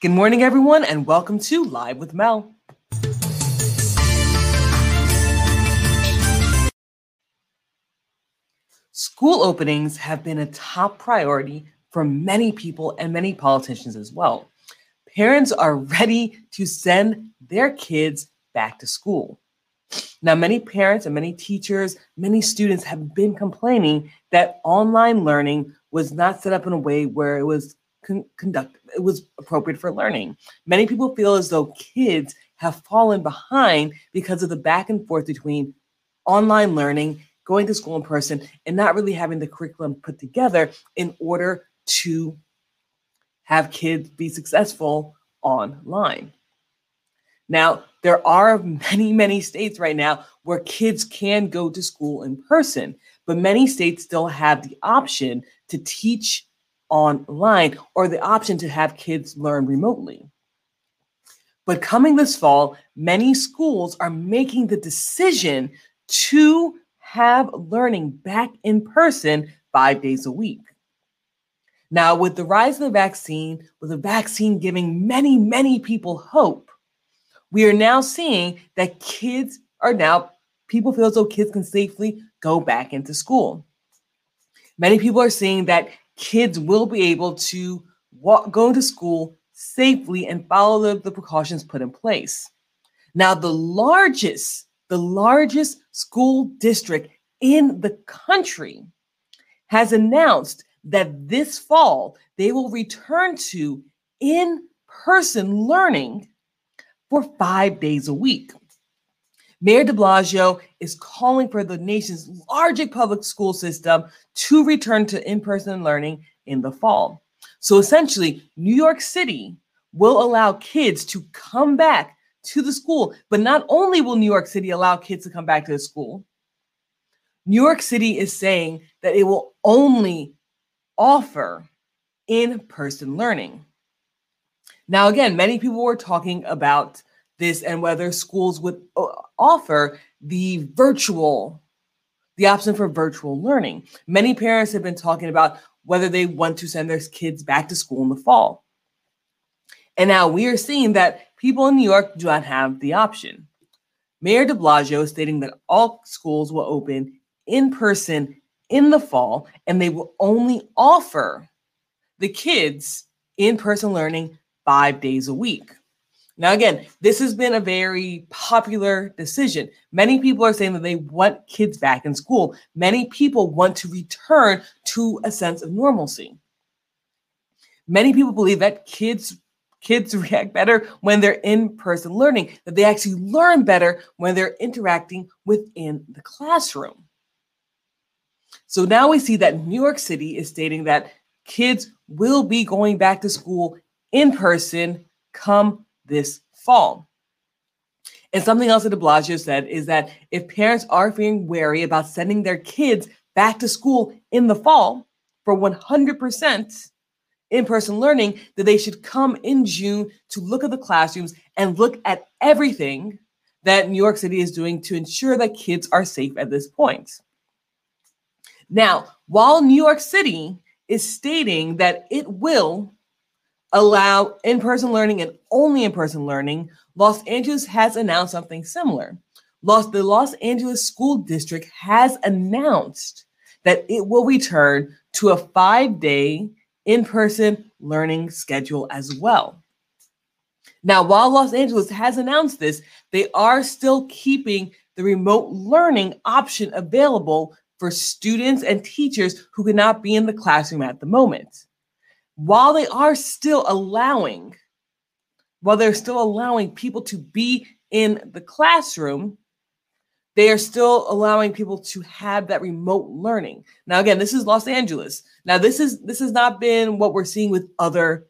Good morning, everyone, and welcome to Live with Mel. School openings have been a top priority for many people and many politicians as well. Parents are ready to send their kids back to school. Now, many parents and many teachers, many students have been complaining that online learning was not set up in a way where it was con- conducted, it was appropriate for learning. Many people feel as though kids have fallen behind because of the back and forth between online learning, going to school in person, and not really having the curriculum put together in order to have kids be successful online. Now, there are many, many states right now where kids can go to school in person, but many states still have the option to teach online or the option to have kids learn remotely. But coming this fall, many schools are making the decision to have learning back in person five days a week. Now, with the rise of the vaccine, with the vaccine giving many, many people hope, we are now seeing that kids are now, people feel as though kids can safely go back into school. Many people are seeing that kids will be able to walk, go to school safely and follow the, the precautions put in place. Now, the largest, the largest school district in the country has announced that this fall they will return to in person learning for five days a week. Mayor de Blasio is calling for the nation's largest public school system to return to in person learning in the fall. So essentially, New York City will allow kids to come back to the school. But not only will New York City allow kids to come back to the school, New York City is saying that it will only offer in person learning. Now, again, many people were talking about this and whether schools would uh, offer the virtual, the option for virtual learning. Many parents have been talking about whether they want to send their kids back to school in the fall. And now we are seeing that people in New York do not have the option. Mayor de Blasio is stating that all schools will open in person in the fall and they will only offer the kids in person learning five days a week. Now, again, this has been a very popular decision. Many people are saying that they want kids back in school. Many people want to return to a sense of normalcy. Many people believe that kids kids react better when they're in person learning, that they actually learn better when they're interacting within the classroom. So now we see that New York City is stating that kids will be going back to school in person come this fall. And something else that de Blasio said is that if parents are feeling wary about sending their kids back to school in the fall for 100% in person learning, that they should come in June to look at the classrooms and look at everything that New York City is doing to ensure that kids are safe at this point. Now, while New York City is stating that it will allow in person learning and only in person learning, Los Angeles has announced something similar. Los, the Los Angeles School District has announced that it will return to a five day in person learning schedule as well. Now, while Los Angeles has announced this, they are still keeping the remote learning option available for students and teachers who cannot be in the classroom at the moment while they are still allowing, while they're still allowing people to be in the classroom, they are still allowing people to have that remote learning. Now, again, this is Los Angeles. Now, this is this has not been what we're seeing with other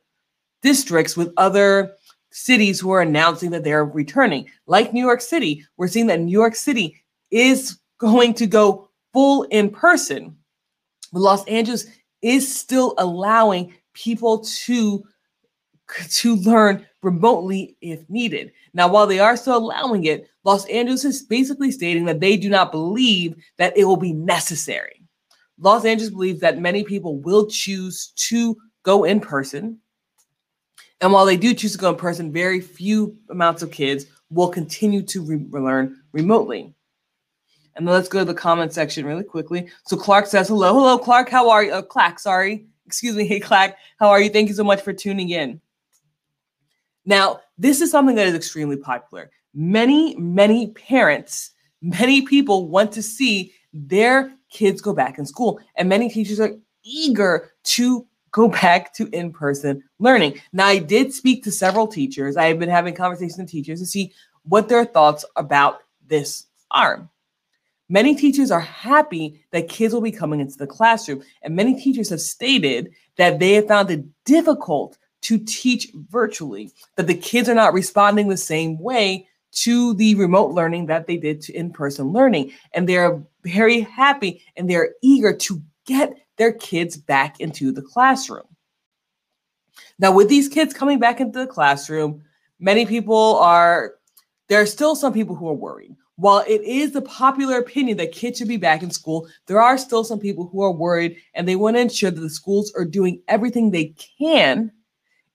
districts, with other cities who are announcing that they're returning. Like New York City, we're seeing that New York City is going to go full in person. But Los Angeles is still allowing people to to learn remotely if needed. Now, while they are still allowing it, Los Angeles is basically stating that they do not believe that it will be necessary. Los Angeles believes that many people will choose to go in person And while they do choose to go in person, very few amounts of kids will continue to re- learn remotely. And then let's go to the comment section really quickly. So Clark says, hello, hello, Clark, how are you? Oh, Clack, sorry. Excuse me. Hey, Clack, how are you? Thank you so much for tuning in. Now, this is something that is extremely popular. Many, many parents, many people want to see their kids go back in school, and many teachers are eager to go back to in person learning. Now, I did speak to several teachers. I have been having conversations with teachers to see what their thoughts about this are. Many teachers are happy that kids will be coming into the classroom, and many teachers have stated that they have found it difficult to teach virtually, that the kids are not responding the same way to the remote learning that they did to in person learning. And they're very happy and they're eager to get their kids back into the classroom. Now, with these kids coming back into the classroom, many people are, there are still some people who are worried. While it is the popular opinion that kids should be back in school, there are still some people who are worried and they want to ensure that the schools are doing everything they can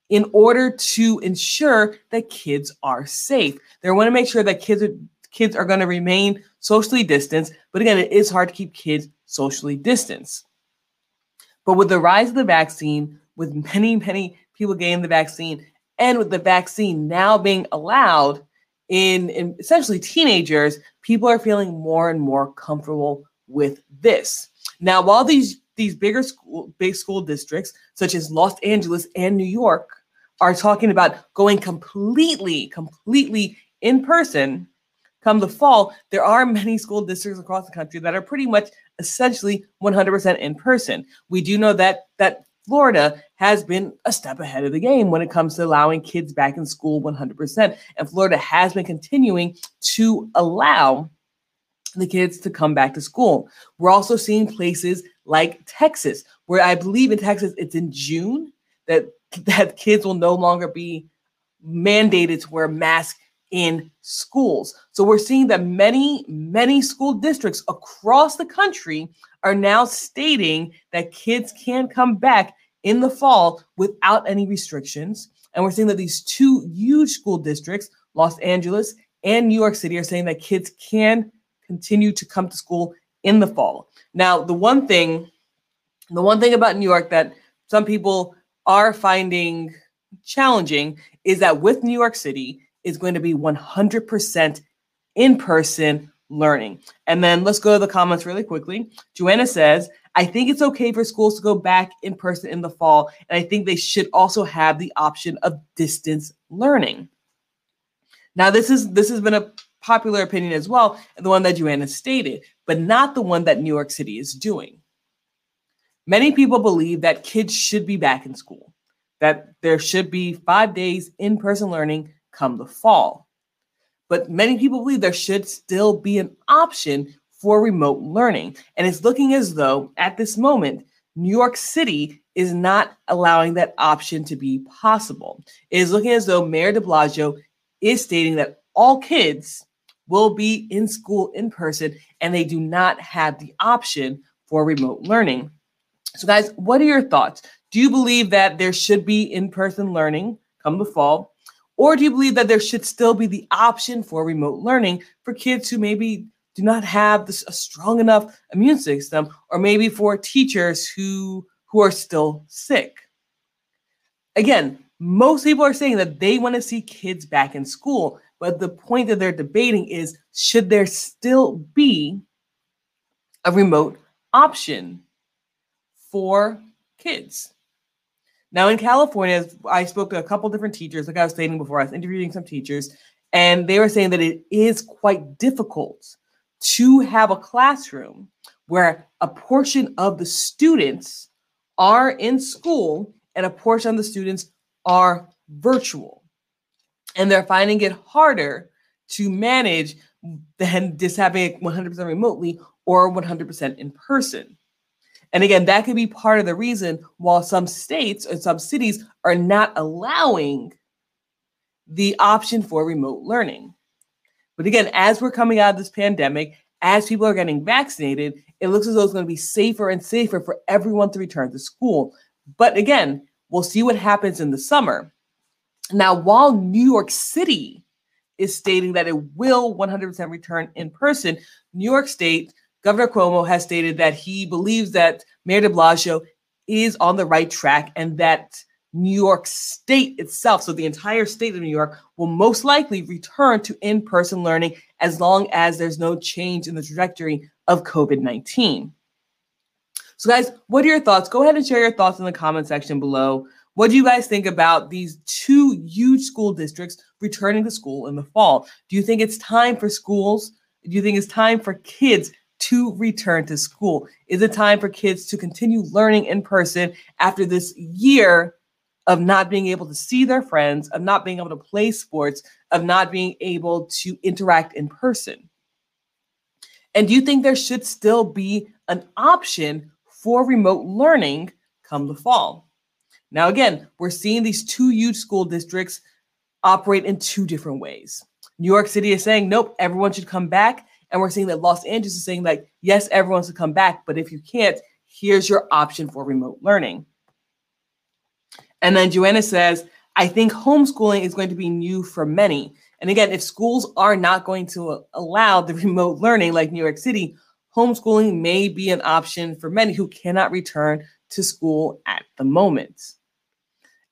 in order to ensure that kids are safe. They want to make sure that kids are kids are going to remain socially distanced, but again, it is hard to keep kids socially distanced. But with the rise of the vaccine, with many, many people getting the vaccine, and with the vaccine now being allowed in, in essentially teenagers, people are feeling more and more comfortable with this. Now, while these these bigger school big school districts such as Los Angeles and New York are talking about going completely, completely in person come the fall, there are many school districts across the country that are pretty much essentially 100% in person. We do know that that Florida has been a step ahead of the game when it comes to allowing kids back in school 100%. And Florida has been continuing to allow the kids to come back to school. We're also seeing places like Texas, where I believe in Texas it's in June that that kids will no longer be mandated to wear masks in schools. So we're seeing that many, many school districts across the country are now stating that kids can come back in the fall without any restrictions. And we're seeing that these two huge school districts, Los Angeles and New York City, are saying that kids can continue to come to school in the fall. Now, the one thing, the one thing about New York that some people are finding challenging is that with New York City is going to be 100% in person learning. And then let's go to the comments really quickly. Joanna says, I think it's okay for schools to go back in person in the fall. And I think they should also have the option of distance learning. Now, this is this has been a popular opinion as well, the one that Joanna stated, but not the one that New York City is doing. Many people believe that kids should be back in school, that there should be five days in person learning come the fall. But many people believe there should still be an option for remote learning. And it's looking as though at this moment, New York City is not allowing that option to be possible. It is looking as though Mayor de Blasio is stating that all kids will be in school in person and they do not have the option for remote learning. So, guys, what are your thoughts? Do you believe that there should be in person learning come the fall? Or do you believe that there should still be the option for remote learning for kids who maybe do not have this, a strong enough immune system, or maybe for teachers who, who are still sick? Again, most people are saying that they want to see kids back in school, but the point that they're debating is should there still be a remote option for kids. Now, in California, I spoke to a couple different teachers, like I was stating before, I was interviewing some teachers, and they were saying that it is quite difficult to have a classroom where a portion of the students are in school and a portion of the students are virtual. And they're finding it harder to manage than just having it 100% remotely or 100% in person. And again, that could be part of the reason why some states and some cities are not allowing the option for remote learning. But again, as we're coming out of this pandemic, as people are getting vaccinated, it looks as though it's going to be safer and safer for everyone to return to school. But again, we'll see what happens in the summer. Now, while New York City is stating that it will 100% return in person, New York State Governor Cuomo has stated that he believes that Mayor de Blasio is on the right track and that New York State itself, so the entire state of New York, will most likely return to in person learning as long as there's no change in the trajectory of COVID 19. So, guys, what are your thoughts? Go ahead and share your thoughts in the comment section below. What do you guys think about these two huge school districts returning to school in the fall? Do you think it's time for schools? Do you think it's time for kids to return to school? Is it time for kids to continue learning in person after this year of not being able to see their friends, of not being able to play sports, of not being able to interact in person? And do you think there should still be an option for remote learning come the fall? Now, again, we're seeing these two huge school districts operate in two different ways. New York City is saying, nope, everyone should come back. And we're seeing that Los Angeles is saying, like, yes, everyone's to come back, but if you can't, here's your option for remote learning. And then Joanna says, I think homeschooling is going to be new for many. And again, if schools are not going to allow the remote learning like New York City, homeschooling may be an option for many who cannot return to school at the moment.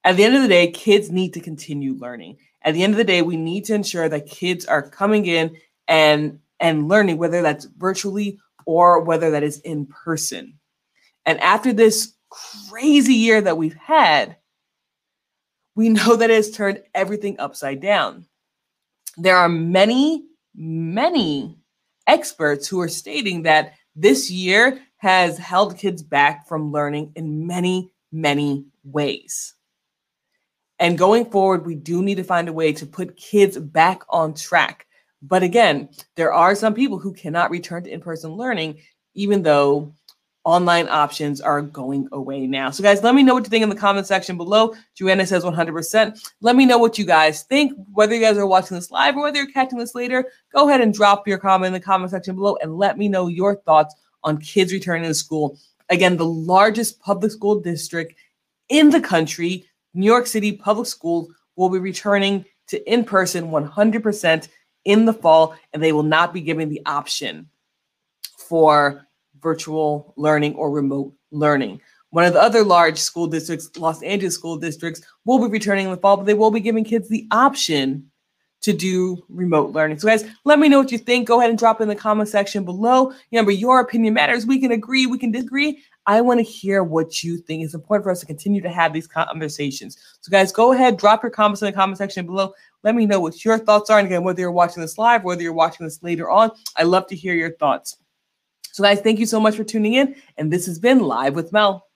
At the end of the day, kids need to continue learning. At the end of the day, we need to ensure that kids are coming in and and learning whether that's virtually or whether that is in person. And after this crazy year that we've had, we know that it has turned everything upside down. There are many, many experts who are stating that this year has held kids back from learning in many, many ways. And going forward, we do need to find a way to put kids back on track. But again, there are some people who cannot return to in person learning, even though online options are going away now. So, guys, let me know what you think in the comment section below. Joanna says 100%. Let me know what you guys think, whether you guys are watching this live or whether you're catching this later. Go ahead and drop your comment in the comment section below and let me know your thoughts on kids returning to school. Again, the largest public school district in the country New York City public schools will be returning to in person 100% in the fall, and they will not be given the option for virtual learning or remote learning. One of the other large school districts, Los Angeles school districts, will be returning in the fall, but they will be giving kids the option to do remote learning. So, guys, let me know what you think. Go ahead and drop in the comment section below. Remember, your opinion matters. We can agree, we can disagree. I want to hear what you think. It's important for us to continue to have these conversations. So, guys, go ahead, drop your comments in the comment section below. Let me know what your thoughts are. And again, whether you're watching this live, whether you're watching this later on, I love to hear your thoughts. So, guys, thank you so much for tuning in. And this has been Live with Mel.